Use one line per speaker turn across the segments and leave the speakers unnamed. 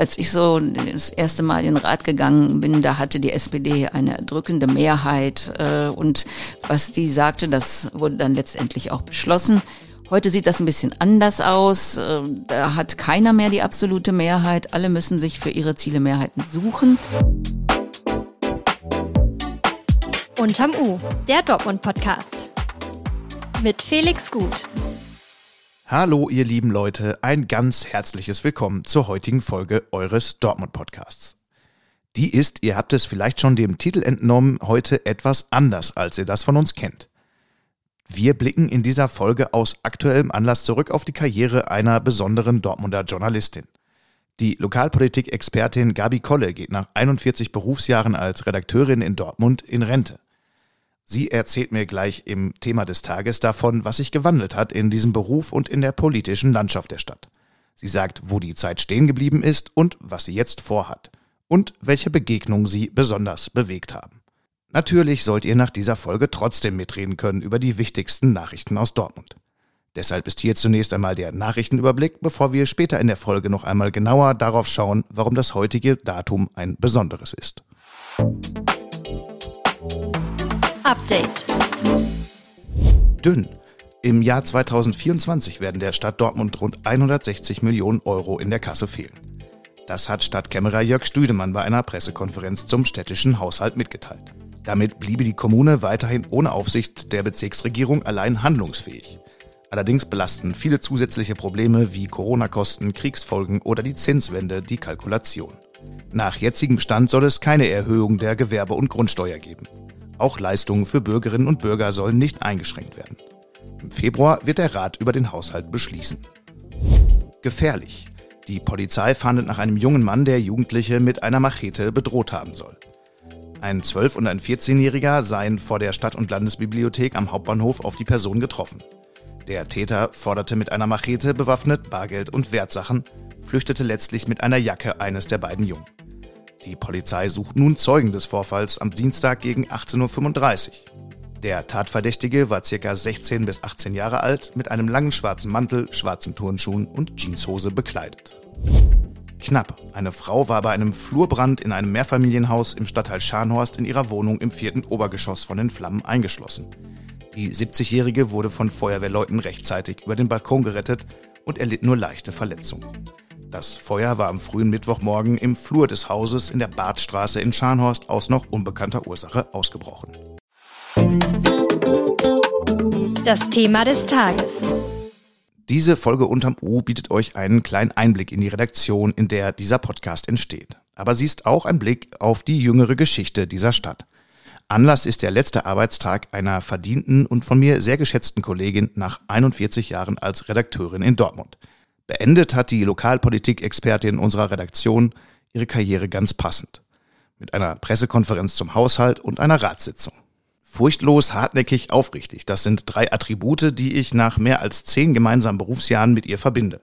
als ich so das erste Mal in den Rat gegangen bin, da hatte die SPD eine drückende Mehrheit äh, und was die sagte, das wurde dann letztendlich auch beschlossen. Heute sieht das ein bisschen anders aus. Äh, da hat keiner mehr die absolute Mehrheit. Alle müssen sich für ihre Ziele Mehrheiten suchen.
Unterm U, der Dortmund-Podcast. Mit Felix Gut.
Hallo, ihr lieben Leute, ein ganz herzliches Willkommen zur heutigen Folge eures Dortmund-Podcasts. Die ist, ihr habt es vielleicht schon dem Titel entnommen, heute etwas anders, als ihr das von uns kennt. Wir blicken in dieser Folge aus aktuellem Anlass zurück auf die Karriere einer besonderen Dortmunder Journalistin. Die Lokalpolitik-Expertin Gabi Kolle geht nach 41 Berufsjahren als Redakteurin in Dortmund in Rente. Sie erzählt mir gleich im Thema des Tages davon, was sich gewandelt hat in diesem Beruf und in der politischen Landschaft der Stadt. Sie sagt, wo die Zeit stehen geblieben ist und was sie jetzt vorhat. Und welche Begegnungen sie besonders bewegt haben. Natürlich sollt ihr nach dieser Folge trotzdem mitreden können über die wichtigsten Nachrichten aus Dortmund. Deshalb ist hier zunächst einmal der Nachrichtenüberblick, bevor wir später in der Folge noch einmal genauer darauf schauen, warum das heutige Datum ein besonderes ist.
Update.
Dünn. Im Jahr 2024 werden der Stadt Dortmund rund 160 Millionen Euro in der Kasse fehlen. Das hat Stadtkämmerer Jörg Stüdemann bei einer Pressekonferenz zum städtischen Haushalt mitgeteilt. Damit bliebe die Kommune weiterhin ohne Aufsicht der Bezirksregierung allein handlungsfähig. Allerdings belasten viele zusätzliche Probleme wie Corona-Kosten, Kriegsfolgen oder die Zinswende die Kalkulation. Nach jetzigem Stand soll es keine Erhöhung der Gewerbe- und Grundsteuer geben. Auch Leistungen für Bürgerinnen und Bürger sollen nicht eingeschränkt werden. Im Februar wird der Rat über den Haushalt beschließen. Gefährlich. Die Polizei fahndet nach einem jungen Mann, der Jugendliche mit einer Machete bedroht haben soll. Ein 12- und ein 14-Jähriger seien vor der Stadt- und Landesbibliothek am Hauptbahnhof auf die Person getroffen. Der Täter forderte mit einer Machete bewaffnet Bargeld und Wertsachen, flüchtete letztlich mit einer Jacke eines der beiden Jungen. Die Polizei sucht nun Zeugen des Vorfalls am Dienstag gegen 18.35 Uhr. Der Tatverdächtige war ca. 16 bis 18 Jahre alt, mit einem langen schwarzen Mantel, schwarzen Turnschuhen und Jeanshose bekleidet. Knapp. Eine Frau war bei einem Flurbrand in einem Mehrfamilienhaus im Stadtteil Scharnhorst in ihrer Wohnung im vierten Obergeschoss von den Flammen eingeschlossen. Die 70-Jährige wurde von Feuerwehrleuten rechtzeitig über den Balkon gerettet und erlitt nur leichte Verletzungen. Das Feuer war am frühen Mittwochmorgen im Flur des Hauses in der Badstraße in Scharnhorst aus noch unbekannter Ursache ausgebrochen.
Das Thema des Tages.
Diese Folge unterm U bietet euch einen kleinen Einblick in die Redaktion, in der dieser Podcast entsteht. Aber sie ist auch ein Blick auf die jüngere Geschichte dieser Stadt. Anlass ist der letzte Arbeitstag einer verdienten und von mir sehr geschätzten Kollegin nach 41 Jahren als Redakteurin in Dortmund. Beendet hat die Lokalpolitik-Expertin unserer Redaktion ihre Karriere ganz passend. Mit einer Pressekonferenz zum Haushalt und einer Ratssitzung. Furchtlos, hartnäckig, aufrichtig. Das sind drei Attribute, die ich nach mehr als zehn gemeinsamen Berufsjahren mit ihr verbinde.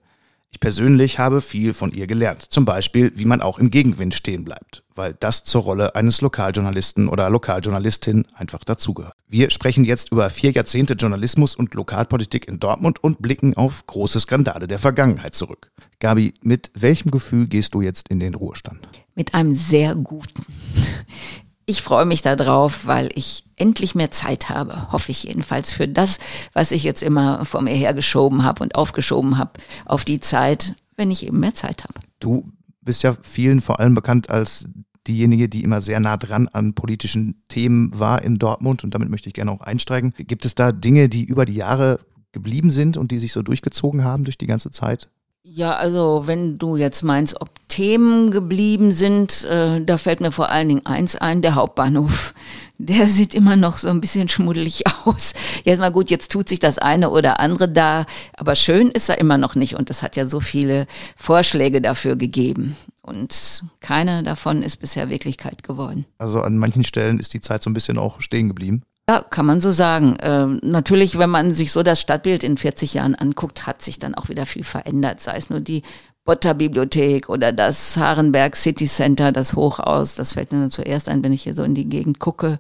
Ich persönlich habe viel von ihr gelernt. Zum Beispiel, wie man auch im Gegenwind stehen bleibt, weil das zur Rolle eines Lokaljournalisten oder Lokaljournalistin einfach dazugehört. Wir sprechen jetzt über vier Jahrzehnte Journalismus und Lokalpolitik in Dortmund und blicken auf große Skandale der Vergangenheit zurück. Gabi, mit welchem Gefühl gehst du jetzt in den Ruhestand?
Mit einem sehr guten. Ich freue mich darauf, weil ich endlich mehr Zeit habe, hoffe ich jedenfalls, für das, was ich jetzt immer vor mir hergeschoben habe und aufgeschoben habe, auf die Zeit, wenn ich eben mehr Zeit habe.
Du bist ja vielen vor allem bekannt als diejenige, die immer sehr nah dran an politischen Themen war in Dortmund und damit möchte ich gerne auch einsteigen. Gibt es da Dinge, die über die Jahre geblieben sind und die sich so durchgezogen haben durch die ganze Zeit?
Ja, also wenn du jetzt meinst, ob Themen geblieben sind, äh, da fällt mir vor allen Dingen eins ein, der Hauptbahnhof. Der sieht immer noch so ein bisschen schmuddelig aus. Jetzt mal gut, jetzt tut sich das eine oder andere da, aber schön ist er immer noch nicht und es hat ja so viele Vorschläge dafür gegeben. Und keiner davon ist bisher Wirklichkeit geworden.
Also an manchen Stellen ist die Zeit so ein bisschen auch stehen geblieben.
Ja, kann man so sagen. Ähm, natürlich, wenn man sich so das Stadtbild in 40 Jahren anguckt, hat sich dann auch wieder viel verändert. Sei es nur die Botter Bibliothek oder das Harenberg City Center, das Hochhaus. Das fällt mir zuerst ein, wenn ich hier so in die Gegend gucke.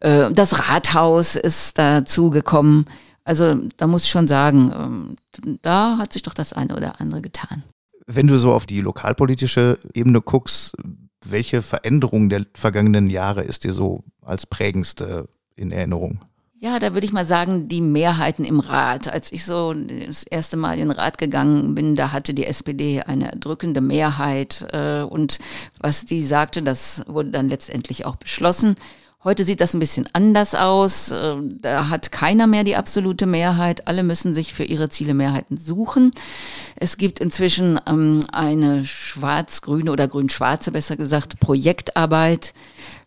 Äh, das Rathaus ist dazu gekommen. Also da muss ich schon sagen, ähm, da hat sich doch das eine oder andere getan.
Wenn du so auf die lokalpolitische Ebene guckst, welche Veränderung der vergangenen Jahre ist dir so als prägendste in Erinnerung?
Ja, da würde ich mal sagen, die Mehrheiten im Rat. Als ich so das erste Mal in den Rat gegangen bin, da hatte die SPD eine drückende Mehrheit. Äh, und was die sagte, das wurde dann letztendlich auch beschlossen. Heute sieht das ein bisschen anders aus. Äh, da hat keiner mehr die absolute Mehrheit. Alle müssen sich für ihre Ziele Mehrheiten suchen. Es gibt inzwischen ähm, eine schwarz-grüne oder grün-schwarze, besser gesagt, Projektarbeit.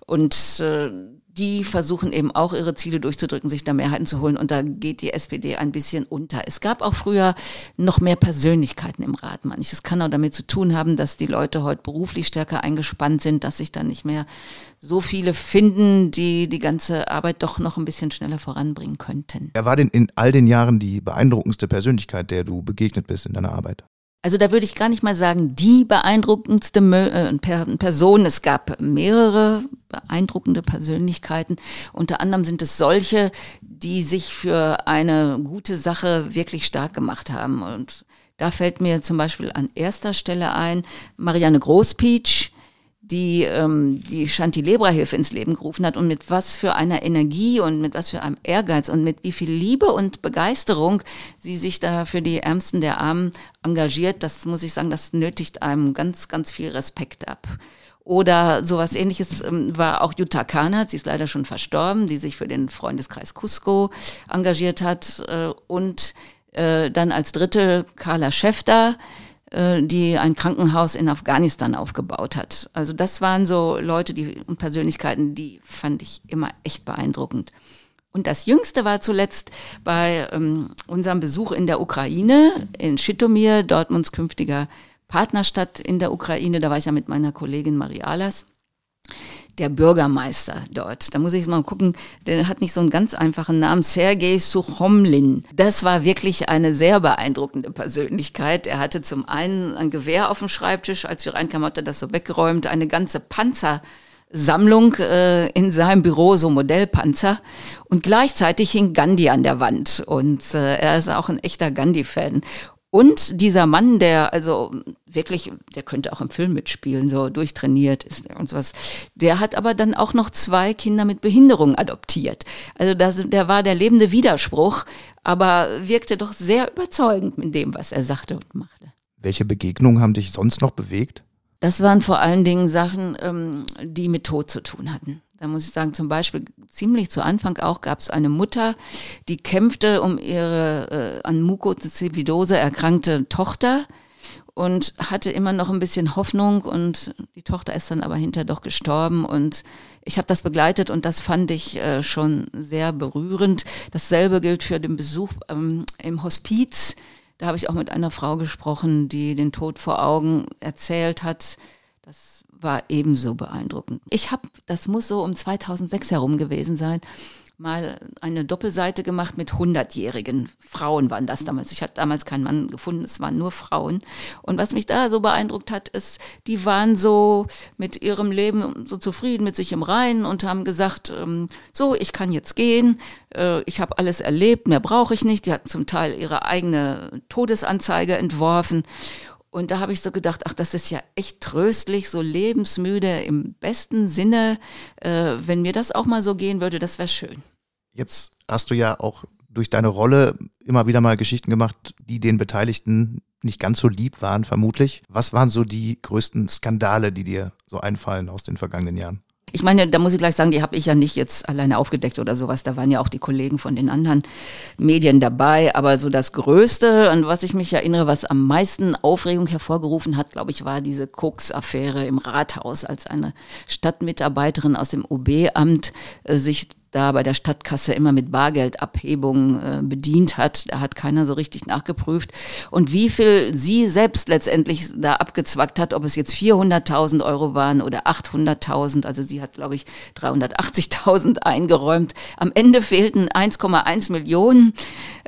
Und äh, die versuchen eben auch ihre Ziele durchzudrücken, sich da Mehrheiten zu holen und da geht die SPD ein bisschen unter. Es gab auch früher noch mehr Persönlichkeiten im Rat. Manches kann auch damit zu tun haben, dass die Leute heute beruflich stärker eingespannt sind, dass sich da nicht mehr so viele finden, die die ganze Arbeit doch noch ein bisschen schneller voranbringen könnten.
Wer war denn in all den Jahren die beeindruckendste Persönlichkeit, der du begegnet bist in deiner Arbeit?
Also da würde ich gar nicht mal sagen, die beeindruckendste äh, Person. Es gab mehrere beeindruckende Persönlichkeiten. Unter anderem sind es solche, die sich für eine gute Sache wirklich stark gemacht haben. Und da fällt mir zum Beispiel an erster Stelle ein Marianne Großpietsch, die ähm, die Shanti-Lebra-Hilfe ins Leben gerufen hat und mit was für einer Energie und mit was für einem Ehrgeiz und mit wie viel Liebe und Begeisterung sie sich da für die Ärmsten der Armen engagiert, das muss ich sagen, das nötigt einem ganz, ganz viel Respekt ab. Oder sowas ähnliches ähm, war auch Jutta Kahnert, sie ist leider schon verstorben, die sich für den Freundeskreis Cusco engagiert hat. Äh, und äh, dann als dritte Carla Schäfter, die ein Krankenhaus in Afghanistan aufgebaut hat. Also das waren so Leute die, und Persönlichkeiten, die fand ich immer echt beeindruckend. Und das Jüngste war zuletzt bei ähm, unserem Besuch in der Ukraine, in Schitomir, Dortmunds künftiger Partnerstadt in der Ukraine. Da war ich ja mit meiner Kollegin Marie Ahlers der Bürgermeister dort. Da muss ich mal gucken, der hat nicht so einen ganz einfachen Namen, Sergei Suchomlin. Das war wirklich eine sehr beeindruckende Persönlichkeit. Er hatte zum einen ein Gewehr auf dem Schreibtisch, als wir reinkamen, hat er das so weggeräumt, eine ganze Panzersammlung äh, in seinem Büro, so Modellpanzer. Und gleichzeitig hing Gandhi an der Wand. Und äh, er ist auch ein echter Gandhi-Fan. Und dieser Mann, der also wirklich, der könnte auch im Film mitspielen, so durchtrainiert ist und sowas, der hat aber dann auch noch zwei Kinder mit Behinderung adoptiert. Also das, der war der lebende Widerspruch, aber wirkte doch sehr überzeugend mit dem, was er sagte und machte.
Welche Begegnungen haben dich sonst noch bewegt?
Das waren vor allen Dingen Sachen, ähm, die mit Tod zu tun hatten. Da muss ich sagen, zum Beispiel ziemlich zu Anfang auch gab es eine Mutter, die kämpfte um ihre äh, an Mukoviszidose erkrankte Tochter und hatte immer noch ein bisschen Hoffnung und die Tochter ist dann aber hinterher doch gestorben und ich habe das begleitet und das fand ich äh, schon sehr berührend. Dasselbe gilt für den Besuch ähm, im Hospiz. Da habe ich auch mit einer Frau gesprochen, die den Tod vor Augen erzählt hat. Das war ebenso beeindruckend. Ich habe, das muss so um 2006 herum gewesen sein, mal eine Doppelseite gemacht mit 100-jährigen Frauen waren das damals. Ich hatte damals keinen Mann gefunden, es waren nur Frauen. Und was mich da so beeindruckt hat, ist, die waren so mit ihrem Leben so zufrieden mit sich im Reinen und haben gesagt, ähm, so, ich kann jetzt gehen, äh, ich habe alles erlebt, mehr brauche ich nicht. Die hatten zum Teil ihre eigene Todesanzeige entworfen. Und da habe ich so gedacht, ach, das ist ja echt tröstlich, so lebensmüde im besten Sinne. Äh, wenn mir das auch mal so gehen würde, das wäre schön.
Jetzt hast du ja auch durch deine Rolle immer wieder mal Geschichten gemacht, die den Beteiligten nicht ganz so lieb waren, vermutlich. Was waren so die größten Skandale, die dir so einfallen aus den vergangenen Jahren?
Ich meine, da muss ich gleich sagen, die habe ich ja nicht jetzt alleine aufgedeckt oder sowas. Da waren ja auch die Kollegen von den anderen Medien dabei. Aber so das Größte, an was ich mich erinnere, was am meisten Aufregung hervorgerufen hat, glaube ich, war diese Koks-Affäre im Rathaus, als eine Stadtmitarbeiterin aus dem OB-Amt äh, sich da bei der Stadtkasse immer mit Bargeldabhebung äh, bedient hat. Da hat keiner so richtig nachgeprüft. Und wie viel sie selbst letztendlich da abgezwackt hat, ob es jetzt 400.000 Euro waren oder 800.000. Also sie hat, glaube ich, 380.000 eingeräumt. Am Ende fehlten 1,1 Millionen.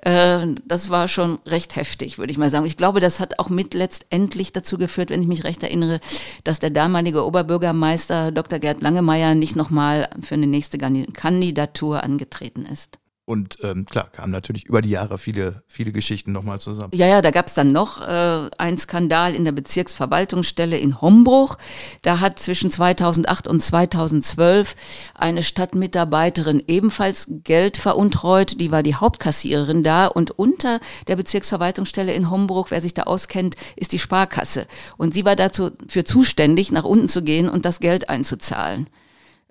Äh, das war schon recht heftig, würde ich mal sagen. Ich glaube, das hat auch mit letztendlich dazu geführt, wenn ich mich recht erinnere, dass der damalige Oberbürgermeister Dr. Gerd Langemeyer nicht nochmal für eine nächste Kandidatur angetreten ist.
Und ähm, klar, kamen natürlich über die Jahre viele, viele Geschichten nochmal zusammen.
Ja, ja, da gab es dann noch äh, einen Skandal in der Bezirksverwaltungsstelle in Hombruch. Da hat zwischen 2008 und 2012 eine Stadtmitarbeiterin ebenfalls Geld veruntreut. Die war die Hauptkassiererin da und unter der Bezirksverwaltungsstelle in Hombruch, wer sich da auskennt, ist die Sparkasse. Und sie war dazu für zuständig, nach unten zu gehen und das Geld einzuzahlen.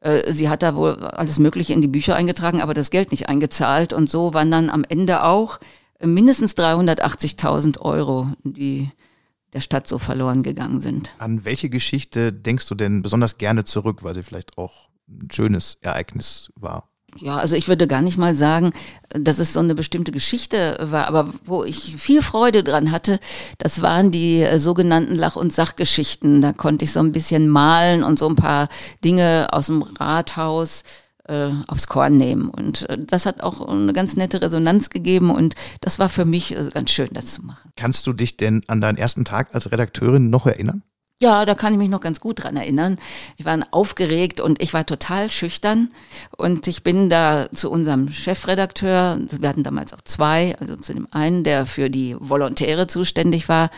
Äh, sie hat da wohl alles Mögliche in die Bücher eingetragen, aber das Geld nicht eingezahlt. Und so waren dann am Ende auch mindestens 380.000 Euro, die der Stadt so verloren gegangen sind.
An welche Geschichte denkst du denn besonders gerne zurück, weil sie vielleicht auch ein schönes Ereignis war?
Ja, also ich würde gar nicht mal sagen, dass es so eine bestimmte Geschichte war, aber wo ich viel Freude dran hatte, das waren die äh, sogenannten Lach- und Sachgeschichten. Da konnte ich so ein bisschen malen und so ein paar Dinge aus dem Rathaus äh, aufs Korn nehmen. Und äh, das hat auch eine ganz nette Resonanz gegeben und das war für mich äh, ganz schön, das zu machen.
Kannst du dich denn an deinen ersten Tag als Redakteurin noch erinnern?
Ja, da kann ich mich noch ganz gut dran erinnern. Ich war aufgeregt und ich war total schüchtern. Und ich bin da zu unserem Chefredakteur, wir hatten damals auch zwei, also zu dem einen, der für die Volontäre zuständig war,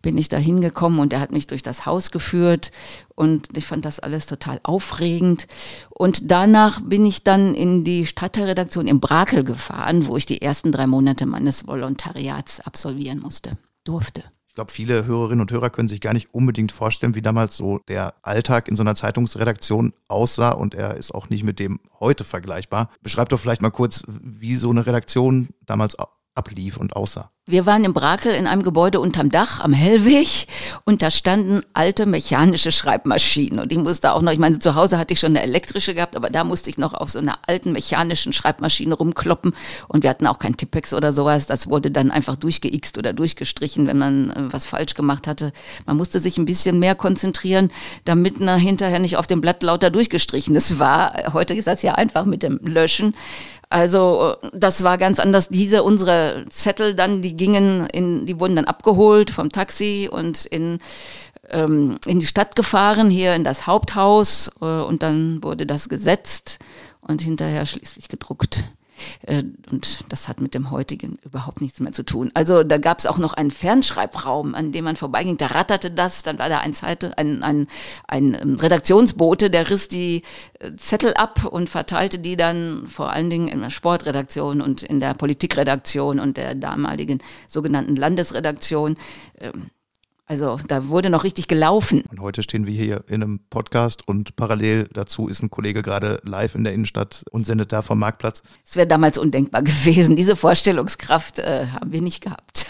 bin ich da hingekommen und er hat mich durch das Haus geführt. Und ich fand das alles total aufregend. Und danach bin ich dann in die Stadtteilredaktion in Brakel gefahren, wo ich die ersten drei Monate meines Volontariats absolvieren musste, durfte.
Ich glaube, viele Hörerinnen und Hörer können sich gar nicht unbedingt vorstellen, wie damals so der Alltag in so einer Zeitungsredaktion aussah und er ist auch nicht mit dem heute vergleichbar. Beschreib doch vielleicht mal kurz, wie so eine Redaktion damals ablief und aussah.
Wir waren in Brakel in einem Gebäude unterm Dach am Hellweg und da standen alte mechanische Schreibmaschinen und ich musste auch noch, ich meine, zu Hause hatte ich schon eine elektrische gehabt, aber da musste ich noch auf so einer alten mechanischen Schreibmaschine rumkloppen und wir hatten auch kein Tippex oder sowas, das wurde dann einfach durchgeixt oder durchgestrichen, wenn man äh, was falsch gemacht hatte. Man musste sich ein bisschen mehr konzentrieren, damit na, hinterher nicht auf dem Blatt lauter durchgestrichenes war. Heute ist das ja einfach mit dem Löschen. Also das war ganz anders. Diese unsere Zettel dann, die gingen in, die wurden dann abgeholt vom Taxi und in ähm, in die Stadt gefahren, hier in das Haupthaus äh, und dann wurde das gesetzt und hinterher schließlich gedruckt. Äh, und das hat mit dem heutigen überhaupt nichts mehr zu tun. Also da gab es auch noch einen Fernschreibraum, an dem man vorbeiging. Da ratterte das, dann war da ein, Zeit, ein, ein, ein ähm, Redaktionsbote, der riss die äh, Zettel ab und verteilte die dann vor allen Dingen in der Sportredaktion und in der Politikredaktion und der damaligen sogenannten Landesredaktion. Also da wurde noch richtig gelaufen.
Und heute stehen wir hier in einem Podcast und parallel dazu ist ein Kollege gerade live in der Innenstadt und sendet da vom Marktplatz.
Es wäre damals undenkbar gewesen. Diese Vorstellungskraft äh, haben wir nicht gehabt.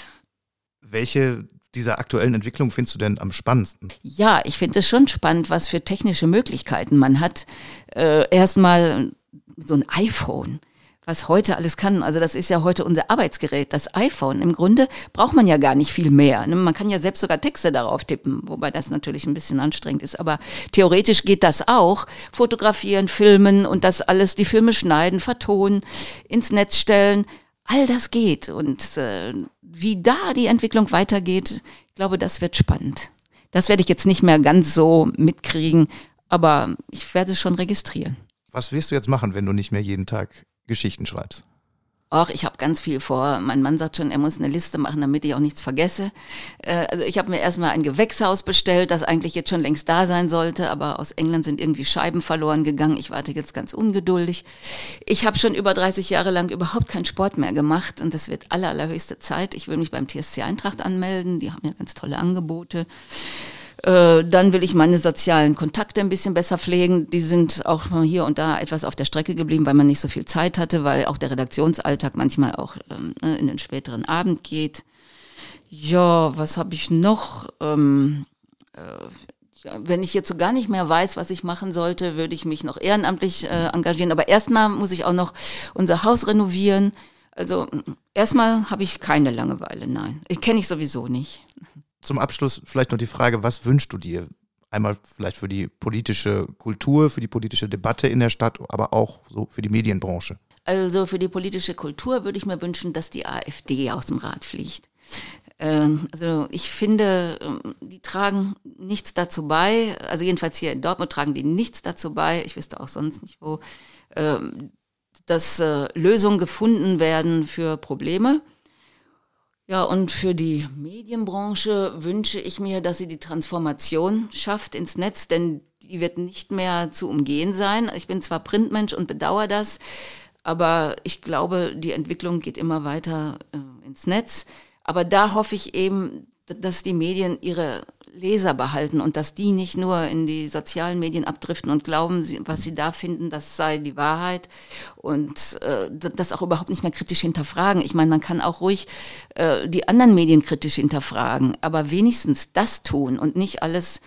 Welche dieser aktuellen Entwicklung findest du denn am spannendsten?
Ja, ich finde es schon spannend, was für technische Möglichkeiten man hat. Äh, Erstmal so ein iPhone was heute alles kann. Also das ist ja heute unser Arbeitsgerät, das iPhone. Im Grunde braucht man ja gar nicht viel mehr. Ne? Man kann ja selbst sogar Texte darauf tippen, wobei das natürlich ein bisschen anstrengend ist. Aber theoretisch geht das auch. Fotografieren, filmen und das alles, die Filme schneiden, vertonen, ins Netz stellen. All das geht. Und äh, wie da die Entwicklung weitergeht, ich glaube, das wird spannend. Das werde ich jetzt nicht mehr ganz so mitkriegen, aber ich werde es schon registrieren.
Was wirst du jetzt machen, wenn du nicht mehr jeden Tag Geschichten schreibst?
Ach, ich habe ganz viel vor. Mein Mann sagt schon, er muss eine Liste machen, damit ich auch nichts vergesse. Äh, also ich habe mir erstmal ein Gewächshaus bestellt, das eigentlich jetzt schon längst da sein sollte, aber aus England sind irgendwie Scheiben verloren gegangen. Ich warte jetzt ganz ungeduldig. Ich habe schon über 30 Jahre lang überhaupt keinen Sport mehr gemacht und das wird aller, allerhöchste Zeit. Ich will mich beim TSC Eintracht anmelden, die haben ja ganz tolle Angebote. Äh, dann will ich meine sozialen Kontakte ein bisschen besser pflegen. Die sind auch hier und da etwas auf der Strecke geblieben, weil man nicht so viel Zeit hatte, weil auch der Redaktionsalltag manchmal auch ähm, in den späteren Abend geht. Ja, was habe ich noch? Ähm, äh, wenn ich jetzt so gar nicht mehr weiß, was ich machen sollte, würde ich mich noch ehrenamtlich äh, engagieren. Aber erstmal muss ich auch noch unser Haus renovieren. Also erstmal habe ich keine Langeweile, nein. Ich kenne ich sowieso nicht
zum Abschluss vielleicht noch die Frage, was wünschst du dir? Einmal vielleicht für die politische Kultur, für die politische Debatte in der Stadt, aber auch so für die Medienbranche.
Also für die politische Kultur würde ich mir wünschen, dass die AfD aus dem Rat fliegt. Ähm, also ich finde, ähm, die tragen nichts dazu bei. Also jedenfalls hier in Dortmund tragen die nichts dazu bei. Ich wüsste auch sonst nicht wo. Ähm, dass äh, Lösungen gefunden werden für Probleme. Ja, und für die Medienbranche wünsche ich mir, dass sie die Transformation schafft ins Netz, denn die wird nicht mehr zu umgehen sein. Ich bin zwar Printmensch und bedauere das, aber ich glaube, die Entwicklung geht immer weiter äh, ins Netz. Aber da hoffe ich eben, dass die Medien ihre Leser behalten und dass die nicht nur in die sozialen Medien abdriften und glauben, was sie da finden, das sei die Wahrheit und äh, das auch überhaupt nicht mehr kritisch hinterfragen. Ich meine, man kann auch ruhig äh, die anderen Medien kritisch hinterfragen, aber wenigstens das tun und nicht alles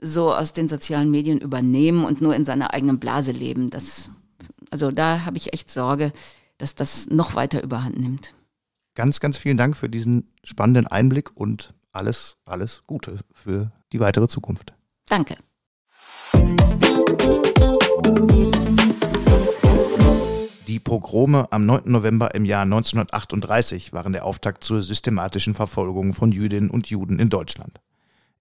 so aus den sozialen Medien übernehmen und nur in seiner eigenen Blase leben. Das, also da habe ich echt Sorge, dass das noch weiter überhand nimmt.
Ganz, ganz vielen Dank für diesen spannenden Einblick und alles, alles Gute für die weitere Zukunft.
Danke.
Die Pogrome am 9. November im Jahr 1938 waren der Auftakt zur systematischen Verfolgung von Jüdinnen und Juden in Deutschland.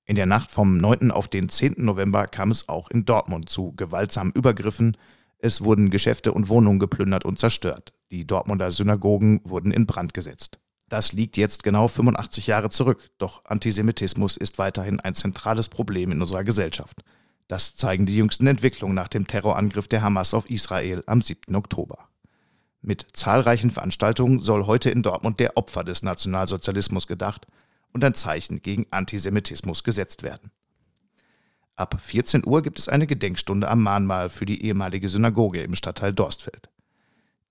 In der Nacht vom 9. auf den 10. November kam es auch in Dortmund zu gewaltsamen Übergriffen. Es wurden Geschäfte und Wohnungen geplündert und zerstört. Die Dortmunder Synagogen wurden in Brand gesetzt. Das liegt jetzt genau 85 Jahre zurück, doch Antisemitismus ist weiterhin ein zentrales Problem in unserer Gesellschaft. Das zeigen die jüngsten Entwicklungen nach dem Terrorangriff der Hamas auf Israel am 7. Oktober. Mit zahlreichen Veranstaltungen soll heute in Dortmund der Opfer des Nationalsozialismus gedacht und ein Zeichen gegen Antisemitismus gesetzt werden. Ab 14 Uhr gibt es eine Gedenkstunde am Mahnmal für die ehemalige Synagoge im Stadtteil Dorstfeld.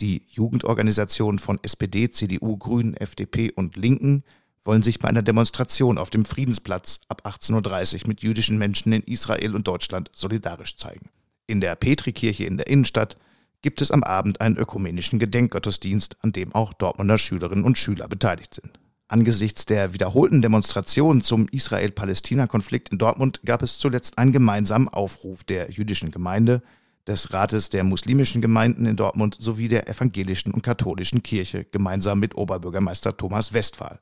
Die Jugendorganisationen von SPD, CDU, Grünen, FDP und Linken wollen sich bei einer Demonstration auf dem Friedensplatz ab 18.30 Uhr mit jüdischen Menschen in Israel und Deutschland solidarisch zeigen. In der Petrikirche in der Innenstadt gibt es am Abend einen ökumenischen Gedenkgottesdienst, an dem auch Dortmunder Schülerinnen und Schüler beteiligt sind. Angesichts der wiederholten Demonstrationen zum Israel-Palästina-Konflikt in Dortmund gab es zuletzt einen gemeinsamen Aufruf der jüdischen Gemeinde, des Rates der muslimischen Gemeinden in Dortmund sowie der evangelischen und katholischen Kirche gemeinsam mit Oberbürgermeister Thomas Westphal.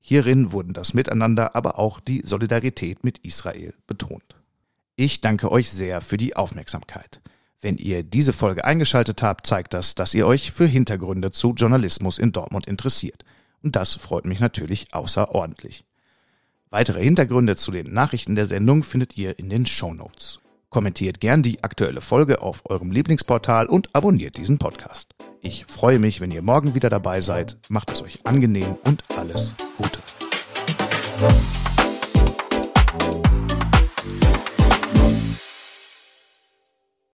Hierin wurden das Miteinander, aber auch die Solidarität mit Israel betont. Ich danke euch sehr für die Aufmerksamkeit. Wenn ihr diese Folge eingeschaltet habt, zeigt das, dass ihr euch für Hintergründe zu Journalismus in Dortmund interessiert. Und das freut mich natürlich außerordentlich. Weitere Hintergründe zu den Nachrichten der Sendung findet ihr in den Show Notes. Kommentiert gern die aktuelle Folge auf eurem Lieblingsportal und abonniert diesen Podcast. Ich freue mich, wenn ihr morgen wieder dabei seid. Macht es euch angenehm und alles Gute.